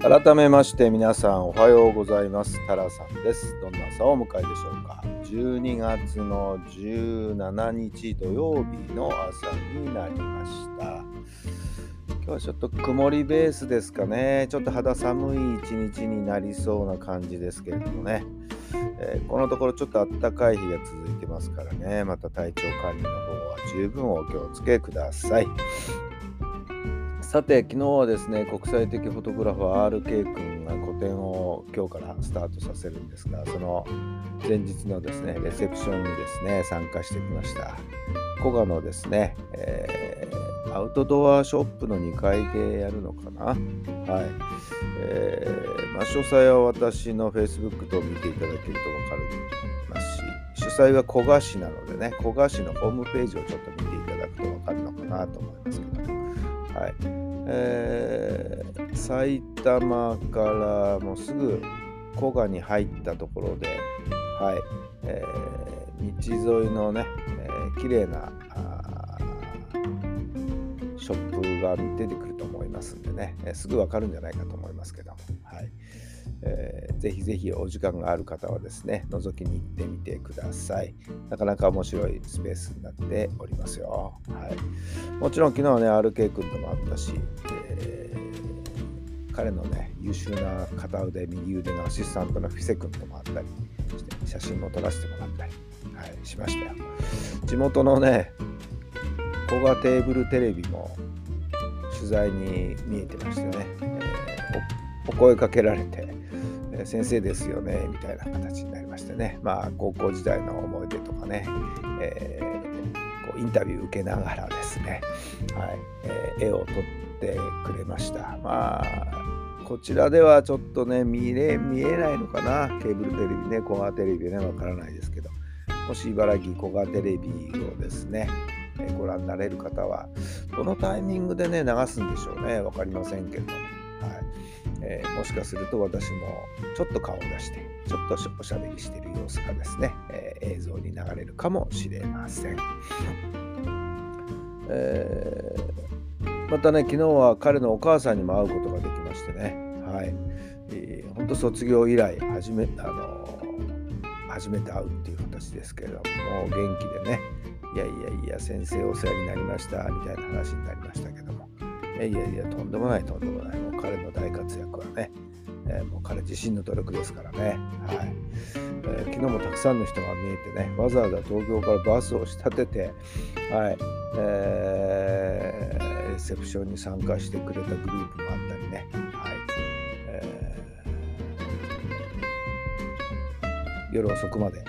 改めまして皆さんおはようございます。タラさんです。どんな朝をお迎えでしょうか。12月の17日土曜日の朝になりました。今日はちょっと曇りベースですかね。ちょっと肌寒い一日になりそうな感じですけれどもね、えー、このところちょっと暖かい日が続いてますからね。また体調管理の方は十分お気をつけください。さて昨日はですね国際的フォトグラファー RK 君が個展を今日からスタートさせるんですがその前日のですねレセプションにですね参加してきました古賀のですね、えー、アウトドアショップの2階でやるのかな？はい、えー、まあ、詳細は私の Facebook と見ていただけると分かりますし主催は古賀市なのでね古賀市のホームページをちょっと見ていただくと分かるのかなと思いますけど。はい。えー、埼玉からもうすぐ古河に入ったところで、はい。えー、道沿いのね、えー、綺麗なショップが出てくると思いますんでね、えー、すぐ分かるんじゃないかと思いますけども、はい。えー、ぜひぜひお時間がある方はですね、覗きに行ってみてください。なかなか面白いスペースになっておりますよ。はい、もちろん昨日はね、RK 君ともあったし、えー、彼のね、優秀な片腕、右腕のアシスタントのフィセ君ともあったりして、写真も撮らせてもらったり、はい、しましたよ。地元のね、古賀テーブルテレビも取材に見えてましてね、えー、お声かけられて、先生ですよねみたいな形になりましてね。まあ高校時代の思い出とかね、えー、こうインタビュー受けながらですね、はいえー、絵を撮ってくれました。まあこちらではちょっとね見れ見えないのかな？ケーブルテレビね小川テレビねわからないですけど。もし茨城小川テレビをですねご覧になれる方はどのタイミングでね流すんでしょうね？分かりませんけども。はい。えー、もしかすると私もちょっと顔を出してちょっとおしゃべりしている様子がですね、えー、映像に流れるかもしれません、えー、またね昨日は彼のお母さんにも会うことができましてね。はい、えー、本当卒業以来初めあの初めて会うっていう形ですけれども元気でねいやいやいや先生お世話になりましたみたいな話になりましたけど。いやいやとんでもないとんでもない。もう彼の大活躍はね、えー、もう彼自身の努力ですからね、はい。えー、昨日もたくさんの人が見えてねわざわざ東京からバスを仕立てて、はい。えー、レセプションに参加してくれたグループもあったりね、はい、夜遅くまで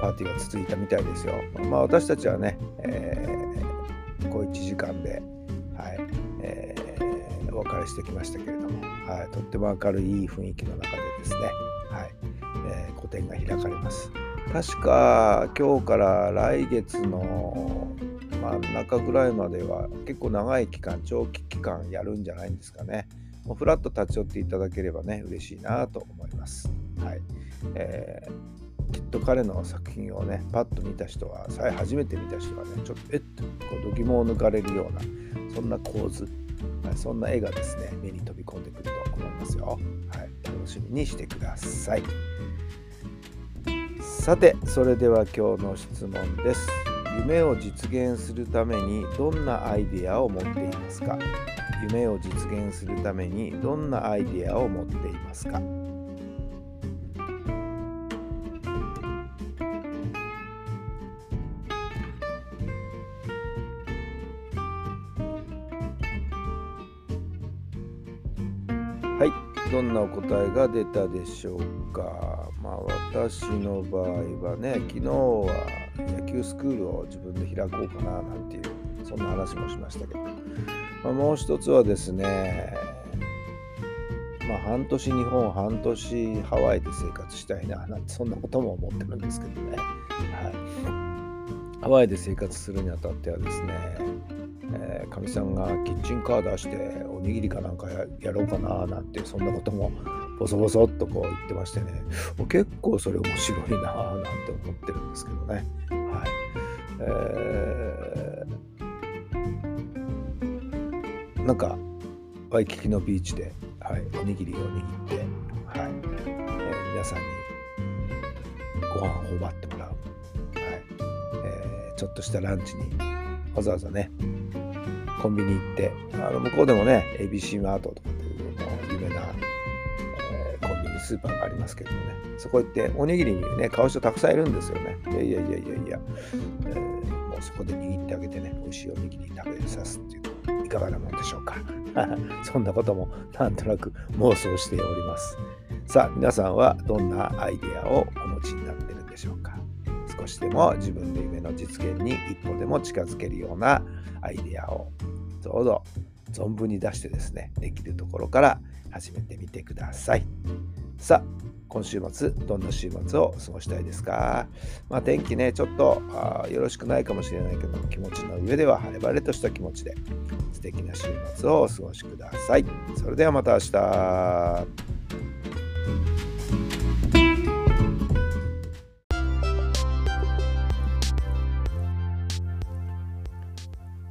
パーティーが続いたみたいですよ。まあ私たちはね、えー、小1時間でお別れしてきましたけれども、はい、とっても明るいいい雰囲気の中でですね、はいえー、個展が開かれます。確か今日から来月の真ん中ぐらいまでは結構長い期間、長期期間やるんじゃないんですかね。もうフラッと立ち寄っていただければね、嬉しいなと思います。はいえー、きっと彼の作品をね、パッと見た人は、初めて見た人はね、ちょっとえっとこう度肝を抜かれるような、そんな構図、はい、そんな絵がですね、目に飛び込んでくると思いますよ。はい、楽しみにしてください。さて、それでは今日の質問です。夢を実現するためにどんなアイデアを持っていますか？夢を実現するためにどんなアイデアを持っていますか？はい。どんなお答えが出たでしょうか？まあ私の場合はね、昨日は野球スクールを自分で開こうかななんていう、そんな話もしましたけど、まあ、もう一つはですね、まあ、半年日本半年ハワイで生活したいななんてそんなことも思ってるんですけどね、はい、ハワイで生活するにあたってはですねかみ、さんがキッチンカー出しておにぎりかなんかやろうかななんてそんなこともボソボソっとこう言ってましてね。結構それ面白いななんて思ってるんですけどね。はい。えー、なんかワイキキのビーチで、はい、おにぎりを握って、はいえー、皆さんにご飯を頬張ってもらう、はい。えー、ちょっとしたランチにわざわざねコンビニ行ってあの向こうでもね ABC マートとかっていう有名な、えー、コンビニスーパーがありますけどもね。そこ行っておにぎりにね買う人たくさんいるんですよね。いやいやいやいや。いや、えー、もうそこで握ってあげてね美味しいおにぎり食べさすっていうのいかがなもんでしょうか。そんなこともなんとなく妄想しております。さあ皆さんはどんなアイデアをお持ちになってるんでしょうか？少しでも自分の夢の実現に一歩でも近づけるようなアイデアをどうぞ存分に出してですねできるところから始めてみてください。さあ今週末どんな週末を過ごしたいですか、まあ、天気ねちょっとあよろしくないかもしれないけど気持ちの上では晴れ晴れとした気持ちで素敵な週末をお過ごしください。それではまた明日。